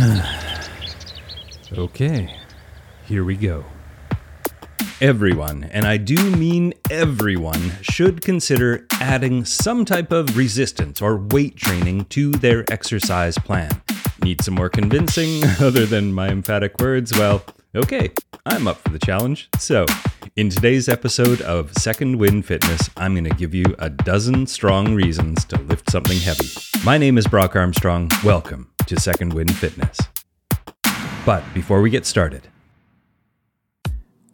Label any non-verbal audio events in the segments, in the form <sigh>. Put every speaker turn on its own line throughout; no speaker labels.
<sighs> okay, here we go. Everyone, and I do mean everyone, should consider adding some type of resistance or weight training to their exercise plan. Need some more convincing <laughs> other than my emphatic words? Well, okay, I'm up for the challenge. So, in today's episode of Second Wind Fitness, I'm going to give you a dozen strong reasons to lift something heavy. My name is Brock Armstrong. Welcome to Second Wind Fitness. But before we get started,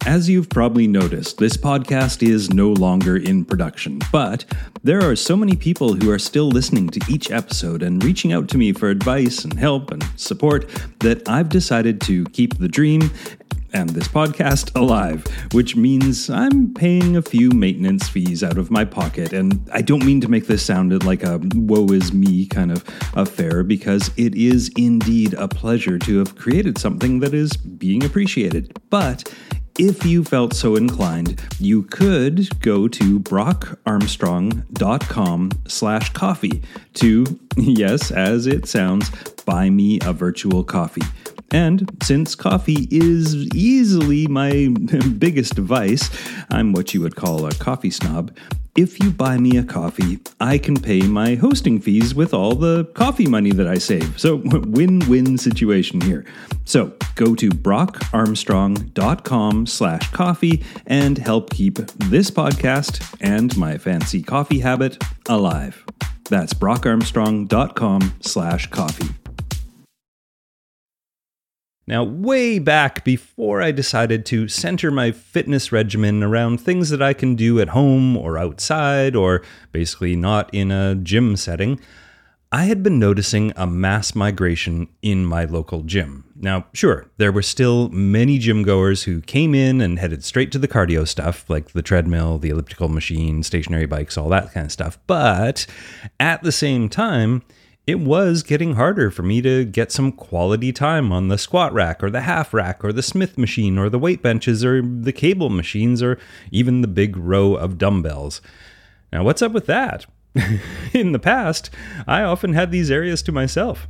as you've probably noticed, this podcast is no longer in production, but there are so many people who are still listening to each episode and reaching out to me for advice and help and support that I've decided to keep the dream and this podcast alive, which means I'm paying a few maintenance fees out of my pocket. And I don't mean to make this sound like a woe is me kind of affair, because it is indeed a pleasure to have created something that is being appreciated. But if you felt so inclined, you could go to brockarmstrong.com slash coffee to, <laughs> yes, as it sounds, buy me a virtual coffee. And since coffee is easily my <laughs> biggest vice, I'm what you would call a coffee snob. If you buy me a coffee, I can pay my hosting fees with all the coffee money that I save. So, <laughs> win win situation here. So, go to brockarmstrong.com slash coffee and help keep this podcast and my fancy coffee habit alive. That's brockarmstrong.com slash coffee. Now, way back before I decided to center my fitness regimen around things that I can do at home or outside, or basically not in a gym setting, I had been noticing a mass migration in my local gym. Now, sure, there were still many gym goers who came in and headed straight to the cardio stuff, like the treadmill, the elliptical machine, stationary bikes, all that kind of stuff. But at the same time, it was getting harder for me to get some quality time on the squat rack or the half rack or the Smith machine or the weight benches or the cable machines or even the big row of dumbbells. Now, what's up with that? <laughs> In the past, I often had these areas to myself.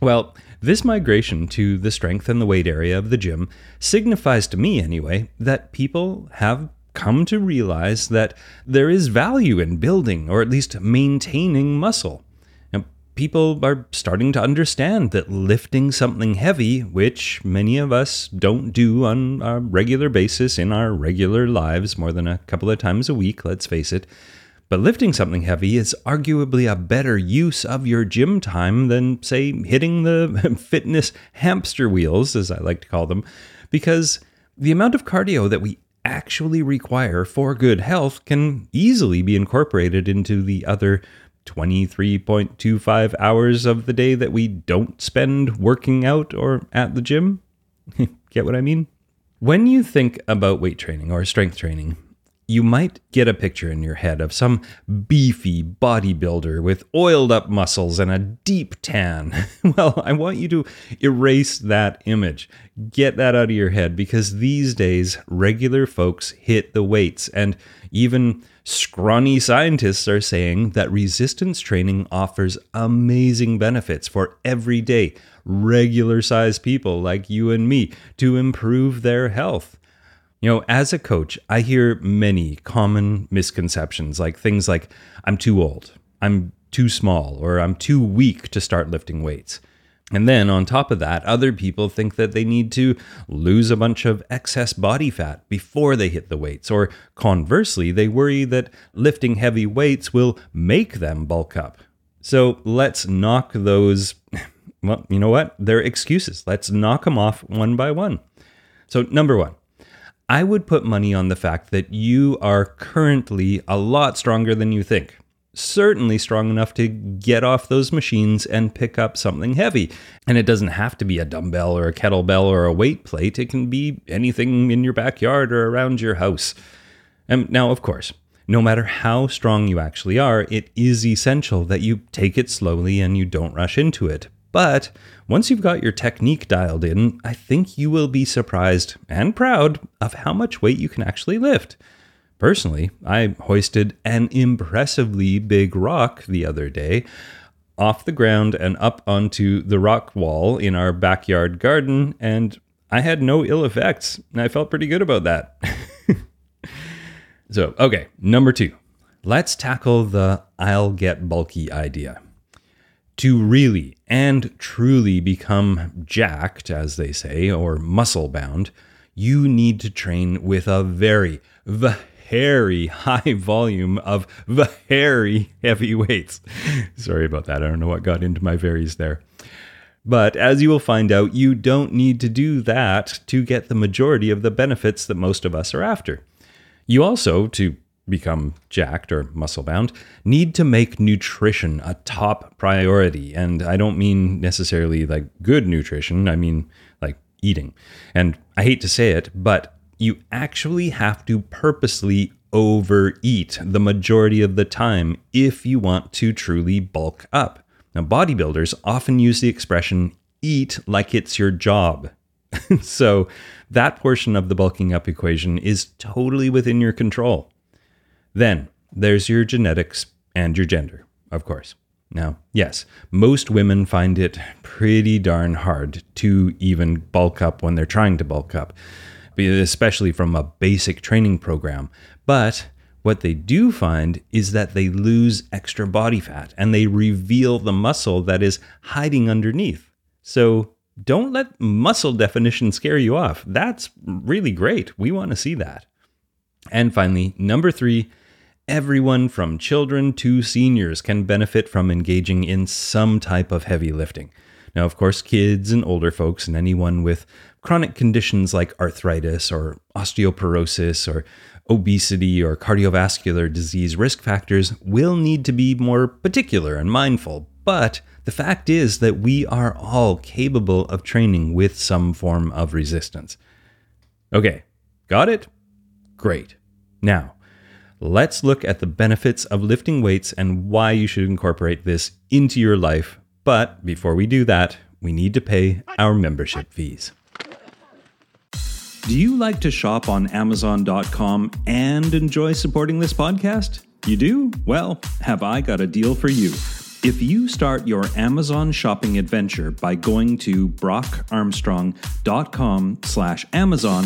Well, this migration to the strength and the weight area of the gym signifies to me, anyway, that people have come to realize that there is value in building or at least maintaining muscle people are starting to understand that lifting something heavy, which many of us don't do on a regular basis in our regular lives more than a couple of times a week, let's face it. But lifting something heavy is arguably a better use of your gym time than, say, hitting the <laughs> fitness hamster wheels, as I like to call them, because the amount of cardio that we actually require for good health can easily be incorporated into the other 23.25 hours of the day that we don't spend working out or at the gym. <laughs> get what I mean? When you think about weight training or strength training, you might get a picture in your head of some beefy bodybuilder with oiled up muscles and a deep tan. <laughs> well, I want you to erase that image. Get that out of your head because these days, regular folks hit the weights, and even scrawny scientists are saying that resistance training offers amazing benefits for everyday, regular sized people like you and me to improve their health. You know, as a coach, I hear many common misconceptions like things like, I'm too old, I'm too small, or I'm too weak to start lifting weights. And then on top of that, other people think that they need to lose a bunch of excess body fat before they hit the weights. Or conversely, they worry that lifting heavy weights will make them bulk up. So let's knock those, <laughs> well, you know what? They're excuses. Let's knock them off one by one. So, number one, I would put money on the fact that you are currently a lot stronger than you think. Certainly strong enough to get off those machines and pick up something heavy. And it doesn't have to be a dumbbell or a kettlebell or a weight plate, it can be anything in your backyard or around your house. And now, of course, no matter how strong you actually are, it is essential that you take it slowly and you don't rush into it. But once you've got your technique dialed in, I think you will be surprised and proud of how much weight you can actually lift. Personally, I hoisted an impressively big rock the other day off the ground and up onto the rock wall in our backyard garden, and I had no ill effects. I felt pretty good about that. <laughs> so, okay, number two, let's tackle the I'll get bulky idea. To really and truly become jacked, as they say, or muscle bound, you need to train with a very, very high volume of very heavy weights. Sorry about that. I don't know what got into my varies there. But as you will find out, you don't need to do that to get the majority of the benefits that most of us are after. You also, to become jacked or muscle bound, need to make nutrition a top priority. And I don't mean necessarily like good nutrition, I mean like eating. And I hate to say it, but you actually have to purposely overeat the majority of the time if you want to truly bulk up. Now, bodybuilders often use the expression eat like it's your job. <laughs> so, that portion of the bulking up equation is totally within your control. Then, there's your genetics and your gender, of course. Now, yes, most women find it pretty darn hard to even bulk up when they're trying to bulk up, especially from a basic training program. But what they do find is that they lose extra body fat and they reveal the muscle that is hiding underneath. So don't let muscle definition scare you off. That's really great. We want to see that. And finally, number three, everyone from children to seniors can benefit from engaging in some type of heavy lifting. Now, of course, kids and older folks and anyone with chronic conditions like arthritis or osteoporosis or obesity or cardiovascular disease risk factors will need to be more particular and mindful. But the fact is that we are all capable of training with some form of resistance. Okay, got it? Great. Now, let's look at the benefits of lifting weights and why you should incorporate this into your life. But before we do that, we need to pay our membership fees. Do you like to shop on Amazon.com and enjoy supporting this podcast? You do? Well, have I got a deal for you. If you start your Amazon shopping adventure by going to brockarmstrong.com slash Amazon,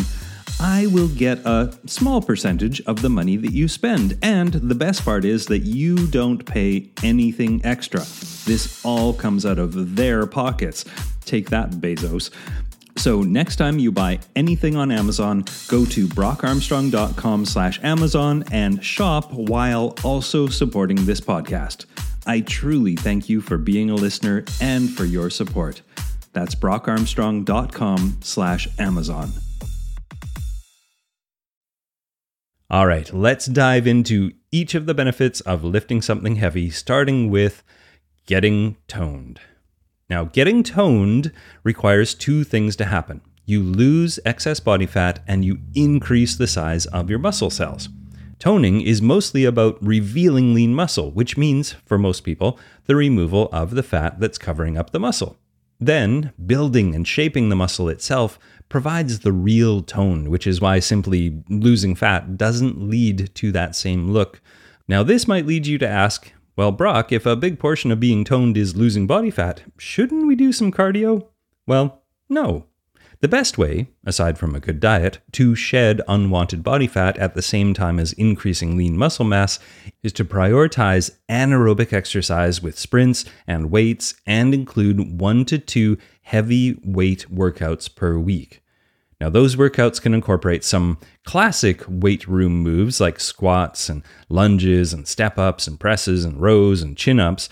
I will get a small percentage of the money that you spend. And the best part is that you don't pay anything extra. This all comes out of their pockets. Take that, Bezos. So next time you buy anything on Amazon, go to brockarmstrong.com slash Amazon and shop while also supporting this podcast. I truly thank you for being a listener and for your support. That's brockarmstrong.com slash Amazon. All right, let's dive into each of the benefits of lifting something heavy, starting with getting toned. Now, getting toned requires two things to happen you lose excess body fat and you increase the size of your muscle cells. Toning is mostly about revealing lean muscle, which means, for most people, the removal of the fat that's covering up the muscle. Then, building and shaping the muscle itself provides the real tone, which is why simply losing fat doesn't lead to that same look. Now, this might lead you to ask well, Brock, if a big portion of being toned is losing body fat, shouldn't we do some cardio? Well, no. The best way, aside from a good diet, to shed unwanted body fat at the same time as increasing lean muscle mass is to prioritize anaerobic exercise with sprints and weights and include one to two heavy weight workouts per week. Now, those workouts can incorporate some classic weight room moves like squats and lunges and step ups and presses and rows and chin ups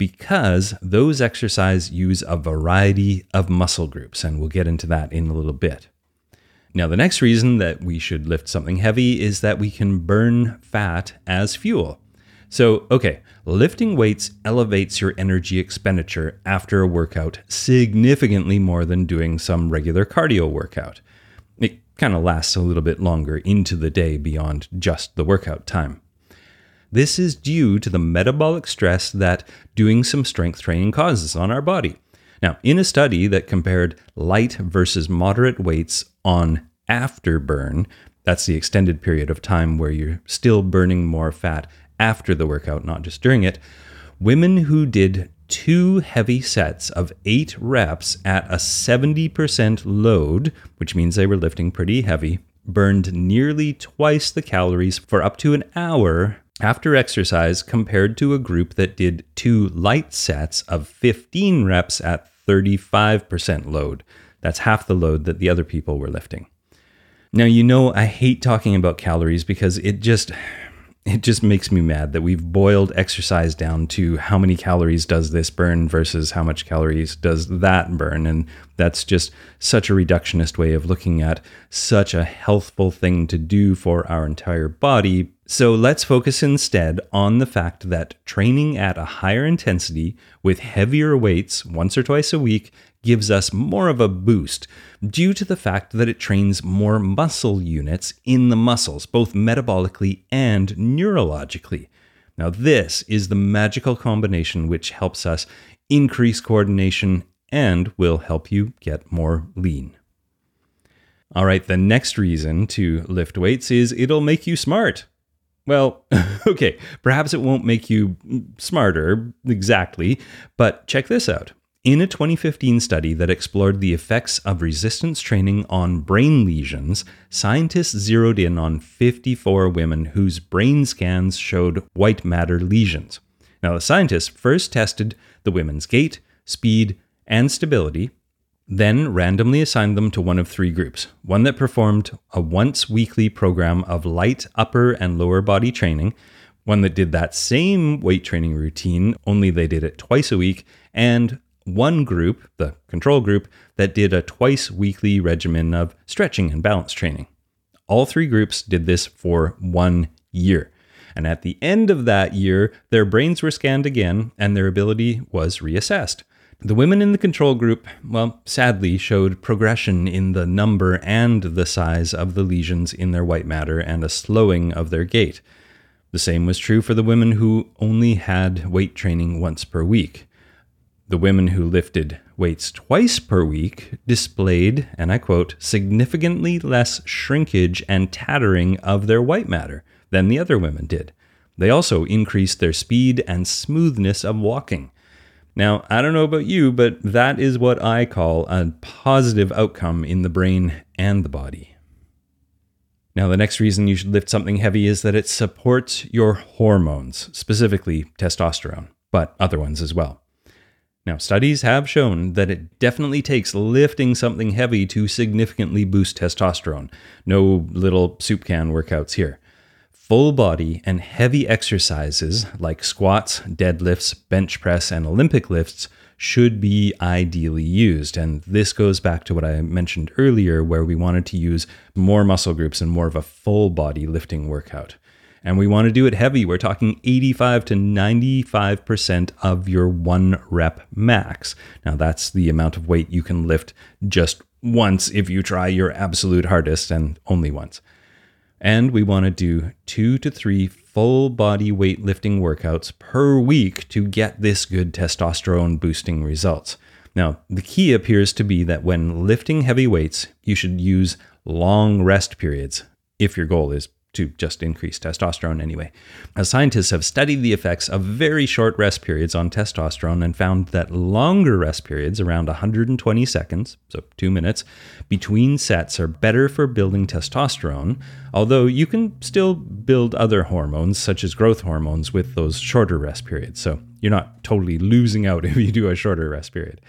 because those exercises use a variety of muscle groups, and we'll get into that in a little bit. Now, the next reason that we should lift something heavy is that we can burn fat as fuel. So, okay, lifting weights elevates your energy expenditure after a workout significantly more than doing some regular cardio workout It kind of lasts a little bit longer into the day beyond just the workout time. This is due to the metabolic stress that doing some strength training causes on our body. Now, in a study that compared light versus moderate weights on afterburn, that's the extended period of time where you're still burning more fat after the workout, not just during it, women who did two heavy sets of eight reps at a 70% load, which means they were lifting pretty heavy, burned nearly twice the calories for up to an hour after exercise compared to a group that did two light sets of 15 reps at 35% load. That's half the load that the other people were lifting. Now, you know, I hate talking about calories because it just it just makes me mad that we've boiled exercise down to how many calories does this burn versus how much calories does that burn. And that's just such a reductionist way of looking at such a healthful thing to do for our entire body. So let's focus instead on the fact that training at a higher intensity with heavier weights once or twice a week gives us more of a boost due to the fact that it trains more muscle units in the muscles, both metabolically and neurologically. Now, this is the magical combination which helps us increase coordination and will help you get more lean. All right, the next reason to lift weights is it'll make you smart. Well, <laughs> okay, perhaps it won't make you smarter exactly, but check this out. In a 2015 study that explored the effects of resistance training on brain lesions, scientists zeroed in on 54 women whose brain scans showed white matter lesions. Now, the scientists first tested the women's gait, speed, and stability, then randomly assigned them to one of three groups one that performed a once weekly program of light upper and lower body training, one that did that same weight training routine, only they did it twice a week, and one group, the control group, that did a twice weekly regimen of stretching and balance training. All three groups did this for one year. And at the end of that year, their brains were scanned again and their ability was reassessed. The women in the control group, well, sadly, showed progression in the number and the size of the lesions in their white matter and a slowing of their gait. The same was true for the women who only had weight training once per week. The women who lifted weights twice per week displayed, and I quote, significantly less shrinkage and tattering of their white matter than the other women did. They also increased their speed and smoothness of walking. Now, I don't know about you, but that is what I call a positive outcome in the brain and the body. Now, the next reason you should lift something heavy is that it supports your hormones, specifically testosterone, but other ones as well. Now, studies have shown that it definitely takes lifting something heavy to significantly boost testosterone. No little soup can workouts here. Full body and heavy exercises like squats, deadlifts, bench press, and Olympic lifts should be ideally used. And this goes back to what I mentioned earlier, where we wanted to use more muscle groups and more of a full body lifting workout and we want to do it heavy. We're talking 85 to 95% of your one rep max. Now, that's the amount of weight you can lift just once if you try your absolute hardest and only once. And we want to do two to three full body weightlifting workouts per week to get this good testosterone boosting results. Now, the key appears to be that when lifting heavy weights, you should use long rest periods if your goal is to just increase testosterone anyway. Scientists have studied the effects of very short rest periods on testosterone and found that longer rest periods, around 120 seconds, so two minutes, between sets are better for building testosterone, although you can still build other hormones, such as growth hormones, with those shorter rest periods. So you're not totally losing out <laughs> if you do a shorter rest period.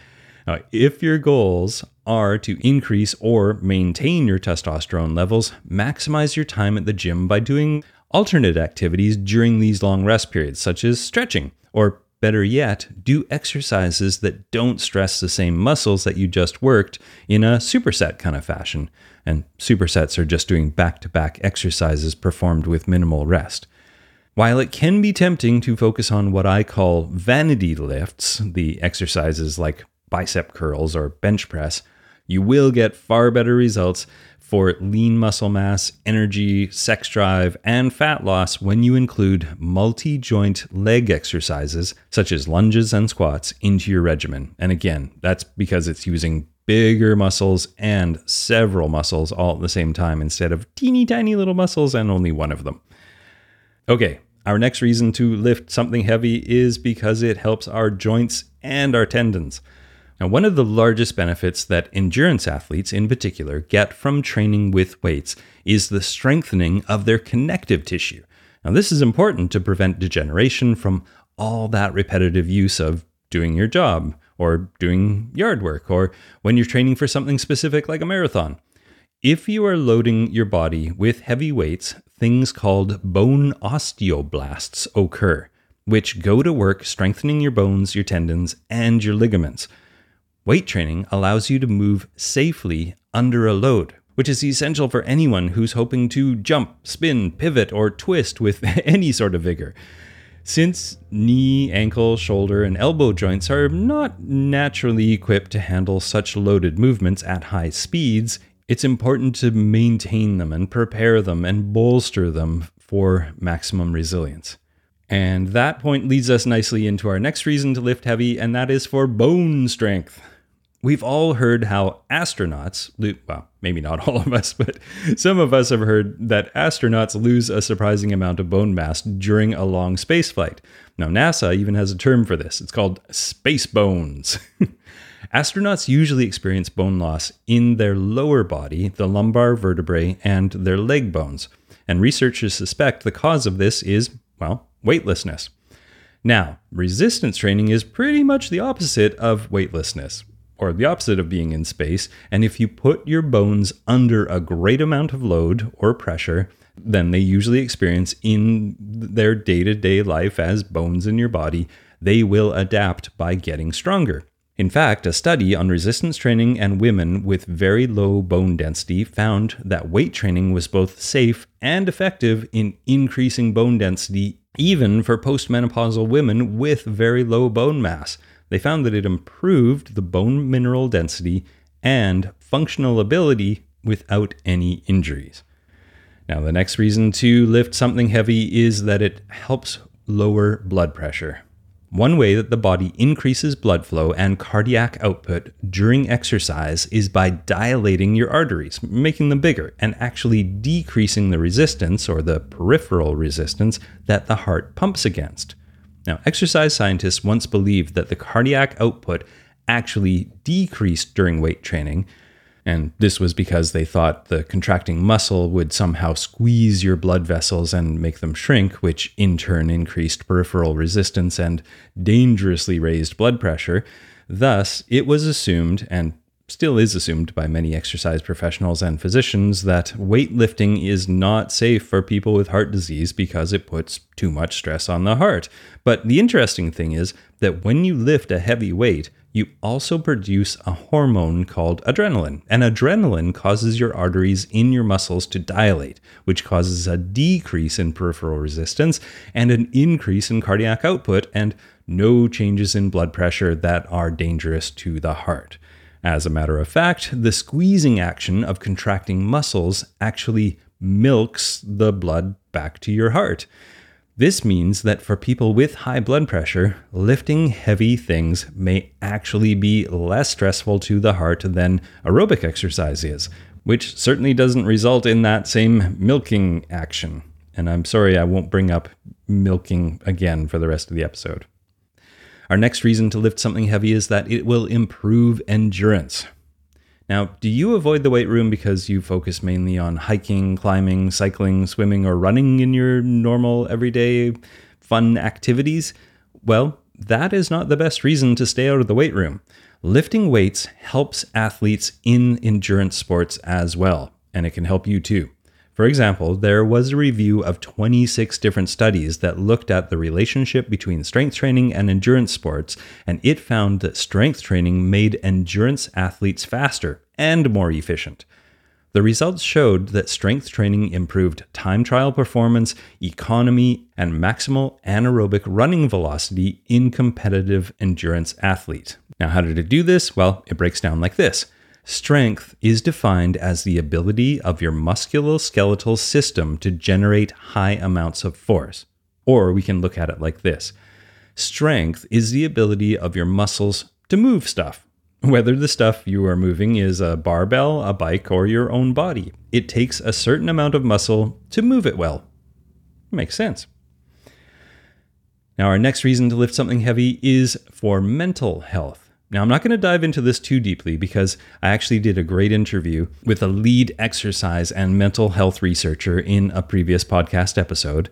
Now, if your goals are to increase or maintain your testosterone levels, maximize your time at the gym by doing alternate activities during these long rest periods, such as stretching, or better yet, do exercises that don't stress the same muscles that you just worked in a superset kind of fashion. And supersets are just doing back to back exercises performed with minimal rest. While it can be tempting to focus on what I call vanity lifts, the exercises like bicep curls or bench press, you will get far better results for lean muscle mass, energy, sex drive, and fat loss when you include multi joint leg exercises such as lunges and squats into your regimen. And again, that's because it's using bigger muscles and several muscles all at the same time instead of teeny tiny little muscles and only one of them. Okay, Our next reason to lift something heavy is because it helps our joints and our tendons. Now, one of the largest benefits that endurance athletes in particular get from training with weights is the strengthening of their connective tissue. Now, this is important to prevent degeneration from all that repetitive use of doing your job or doing yard work or when you're training for something specific like a marathon. If you are loading your body with heavy weights, things called bone osteoblasts occur, which go to work strengthening your bones, your tendons, and your ligaments. Weight training allows you to move safely under a load, which is essential for anyone who's hoping to jump, spin, pivot, or twist with <laughs> any sort of vigor. Since knee, ankle, shoulder, and elbow joints are not naturally equipped to handle such loaded movements at high speeds, it's important to maintain them and prepare them and bolster them for maximum resilience. And that point leads us nicely into our next reason to lift heavy, and that is for bone strength. We've all heard how astronauts, well, maybe not all of us, <laughs> but some of us have heard that astronauts lose a surprising amount of bone mass during a long space flight. Now, NASA even has a term for this. It's called space bones. <laughs> Astronauts usually experience bone loss in their lower body, the lumbar vertebrae, and their leg bones. And researchers suspect the cause of this is, well, weightlessness. Now, resistance training is pretty much the opposite of weightlessness, or the opposite of being in space. And if you put your bones under a great amount of load or pressure, then they usually experience in their day to day life as bones in your body, they will adapt by getting stronger. In fact, a study on resistance training and women with very low bone density found that weight training was both safe and effective in increasing bone density, even for postmenopausal women with very low bone mass. They found that it improved the bone mineral density and functional ability without any injuries. Now, the next reason to lift something heavy is that it helps lower blood pressure. One way that the body increases blood flow and cardiac output during exercise is by dilating your arteries, making them bigger, and actually decreasing the resistance or the peripheral resistance that the heart pumps against. Now, exercise scientists once believed that the cardiac output actually decreased during weight training, and this was because they thought the contracting muscle would somehow squeeze your blood vessels and make them shrink, which in turn increased peripheral resistance and dangerously raised blood pressure. Thus, it was assumed, and still is assumed by many exercise professionals and physicians, that weightlifting is not safe for people with heart disease because it puts too much stress on the heart. But the interesting thing is that when you lift a heavy weight, you also produce a hormone called adrenaline. And adrenaline causes your arteries in your muscles to dilate, which causes a decrease in peripheral resistance and an increase in cardiac output, and no changes in blood pressure that are dangerous to the heart. As a matter of fact, the squeezing action of contracting muscles actually milks the blood back to your heart. This means that for people with high blood pressure, lifting heavy things may actually be less stressful to the heart than aerobic exercise is, which certainly doesn't result in that same milking action. And I'm sorry I won't bring up milking again for the rest of the episode. Our next reason to lift something heavy is that it will improve endurance. Now, do you avoid the weight room because you focus mainly on hiking, climbing, cycling, swimming, or running in your normal, everyday, fun activities? Well, that is not the best reason to stay out of the weight room. Lifting weights helps athletes in endurance sports as well, and it can help you too. For example, there was a review of 26 different studies that looked at the relationship between strength training and endurance sports, and it found that strength training made endurance athletes faster and more efficient. The results showed that strength training improved time trial performance, economy, and maximal anaerobic running velocity in competitive endurance athletes. Now, how did it do this? Well, it breaks down like this. Strength is defined as the ability of your musculoskeletal system to generate high amounts of force. Or we can look at it like this Strength is the ability of your muscles to move stuff. Whether the stuff you are moving is a barbell, a bike, or your own body, it takes a certain amount of muscle to move it well. Makes sense. Now, our next reason to lift something heavy is for mental health. Now, I'm not going to dive into this too deeply because I actually did a great interview with a lead exercise and mental health researcher in a previous podcast episode.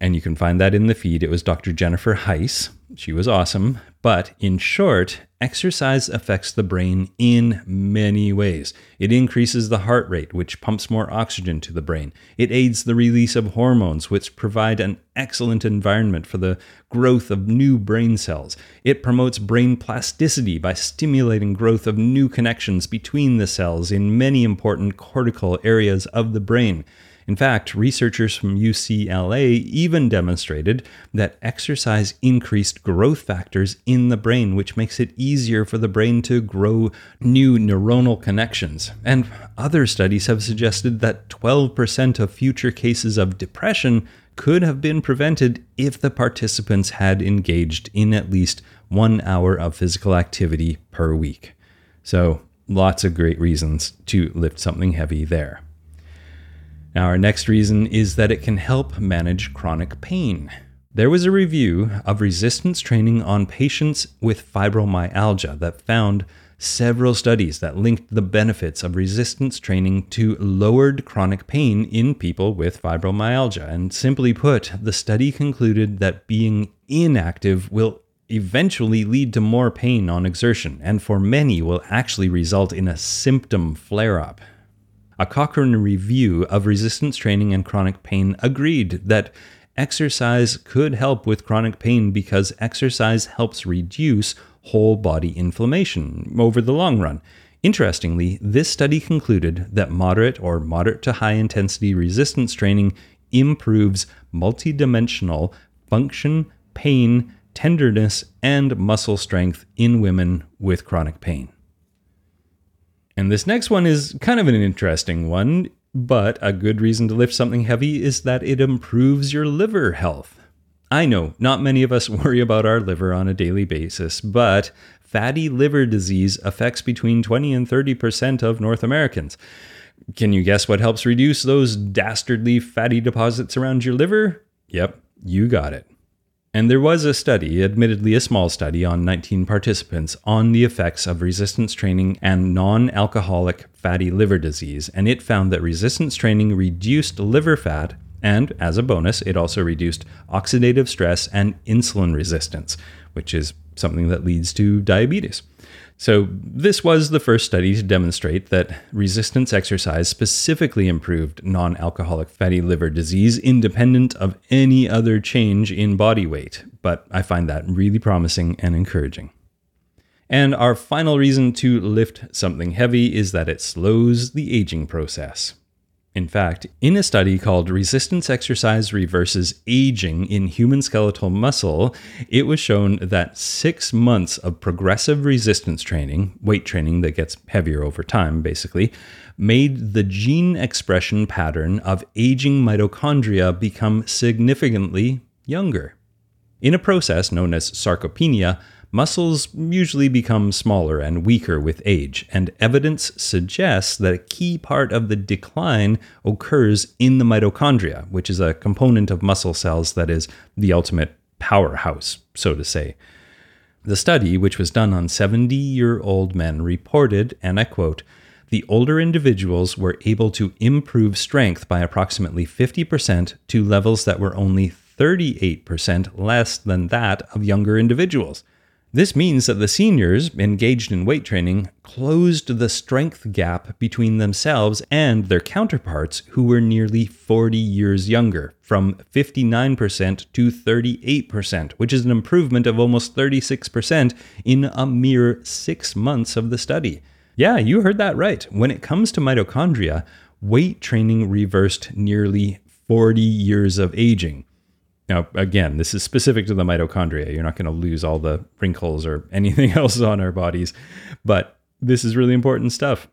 And you can find that in the feed. It was Dr. Jennifer Heisz. She was awesome. But in short, exercise affects the brain in many ways. It increases the heart rate, which pumps more oxygen to the brain. It aids the release of hormones, which provide an excellent environment for the growth of new brain cells. It promotes brain plasticity by stimulating growth of new connections between the cells in many important cortical areas of the brain. In fact, researchers from UCLA even demonstrated that exercise increased growth factors in the brain, which makes it easier for the brain to grow new neuronal connections. And other studies have suggested that 12% of future cases of depression could have been prevented if the participants had engaged in at least one hour of physical activity per week. So, lots of great reasons to lift something heavy there. Now, our next reason is that it can help manage chronic pain. There was a review of resistance training on patients with fibromyalgia that found several studies that linked the benefits of resistance training to lowered chronic pain in people with fibromyalgia. And simply put, the study concluded that being inactive will eventually lead to more pain on exertion, and for many will actually result in a symptom flare up. A Cochrane review of resistance training and chronic pain agreed that exercise could help with chronic pain because exercise helps reduce whole body inflammation over the long run. Interestingly, this study concluded that moderate or moderate to high intensity resistance training improves multidimensional function, pain, tenderness, and muscle strength in women with chronic pain. And this next one is kind of an interesting one, but a good reason to lift something heavy is that it improves your liver health. I know not many of us <laughs> worry about our liver on a daily basis, but fatty liver disease affects between 20 and 30% of North Americans. Can you guess what helps reduce those dastardly fatty deposits around your liver? Yep, you got it. And there was a study, admittedly a small study, on 19 participants on the effects of resistance training and non alcoholic fatty liver disease. And it found that resistance training reduced liver fat, and as a bonus, it also reduced oxidative stress and insulin resistance, which is something that leads to diabetes. So, this was the first study to demonstrate that resistance exercise specifically improved non alcoholic fatty liver disease independent of any other change in body weight. But I find that really promising and encouraging. And our final reason to lift something heavy is that it slows the aging process. In fact, in a study called Resistance Exercise Reverses Aging in Human Skeletal Muscle, it was shown that six months of progressive resistance training, weight training that gets heavier over time, basically, made the gene expression pattern of aging mitochondria become significantly younger. In a process known as sarcopenia, muscles usually become smaller and weaker with age, and evidence suggests that a key part of the decline occurs in the mitochondria, which is a component of muscle cells that is the ultimate powerhouse, so to say. The study, which was done on 70 year old men, reported, and I quote, the older individuals were able to improve strength by approximately 50% to levels that were only 38% less than that of younger individuals. This means that the seniors engaged in weight training closed the strength gap between themselves and their counterparts who were nearly 40 years younger, from 59% to 38%, which is an improvement of almost 36% in a mere six months of the study. Yeah, you heard that right. When it comes to mitochondria, weight training reversed nearly 40 years of aging. Now, again, this is specific to the mitochondria. You're not going to lose all the wrinkles or <laughs> anything else on our bodies, but this is really important stuff.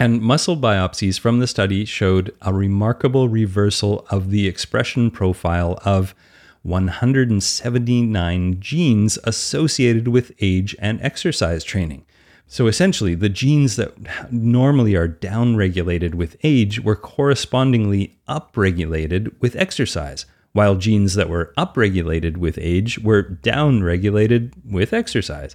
And muscle biopsies from the study showed a remarkable reversal of the expression profile of 179 genes associated with age and exercise training. So essentially, the genes that normally are downregulated with age were correspondingly upregulated with exercise while genes that were upregulated with age were downregulated with exercise.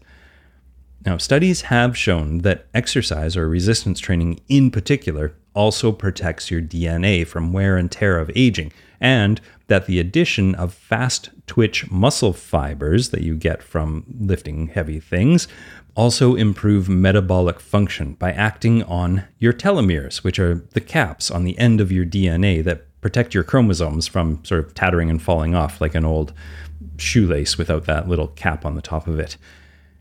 Now, studies have shown that exercise or resistance training in particular also protects your DNA from wear and tear of aging, and that the addition of fast twitch muscle fibers that you get from lifting heavy things also improve metabolic function by acting on your telomeres, which are the caps on the end of your DNA that protect your chromosomes from sort of tattering and falling off like an old shoelace without that little cap on the top of it.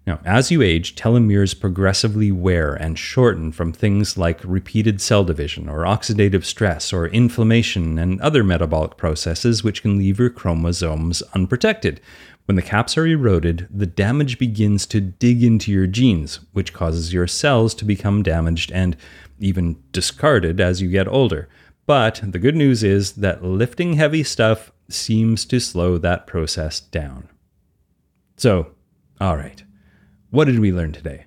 Now, as you age, telomeres progressively wear and shorten from things like repeated cell division or oxidative stress or inflammation and other metabolic processes which can leave your chromosomes unprotected. When the caps are eroded, the damage begins to dig into your genes, which causes your cells to become damaged and even discarded as you get older. But the good news is that lifting heavy stuff seems to slow that process down. So, all right. What did we learn today?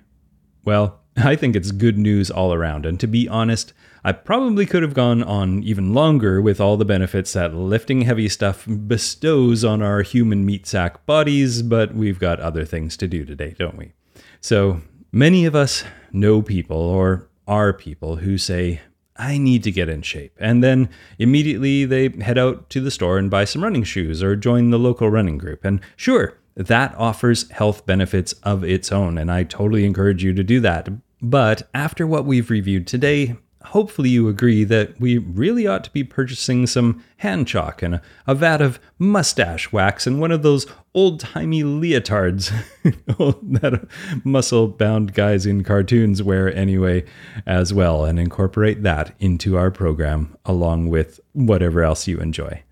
Well, <laughs> I think it's good news all around, and to be honest, I probably could have gone on even longer with all the benefits that lifting heavy stuff bestows on our human meat sack bodies, but we've got other things to do today, don't we? So, many of us know people or are people who say, I need to get in shape. And then immediately they head out to the store and buy some running shoes or join the local running group. And sure, that offers health benefits of its own, and I totally encourage you to do that. But after what we've reviewed today, hopefully you agree that we really ought to be purchasing some hand chalk and a, vat of mustache wax and one of those old timey leotards <laughs> oh, that muscle bound guys in cartoons wear anyway, as well, and incorporate that into our program along with whatever else you enjoy.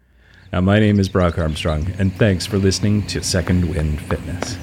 Now, my name is Brock Armstrong, and thanks for listening to Second Wind Fitness.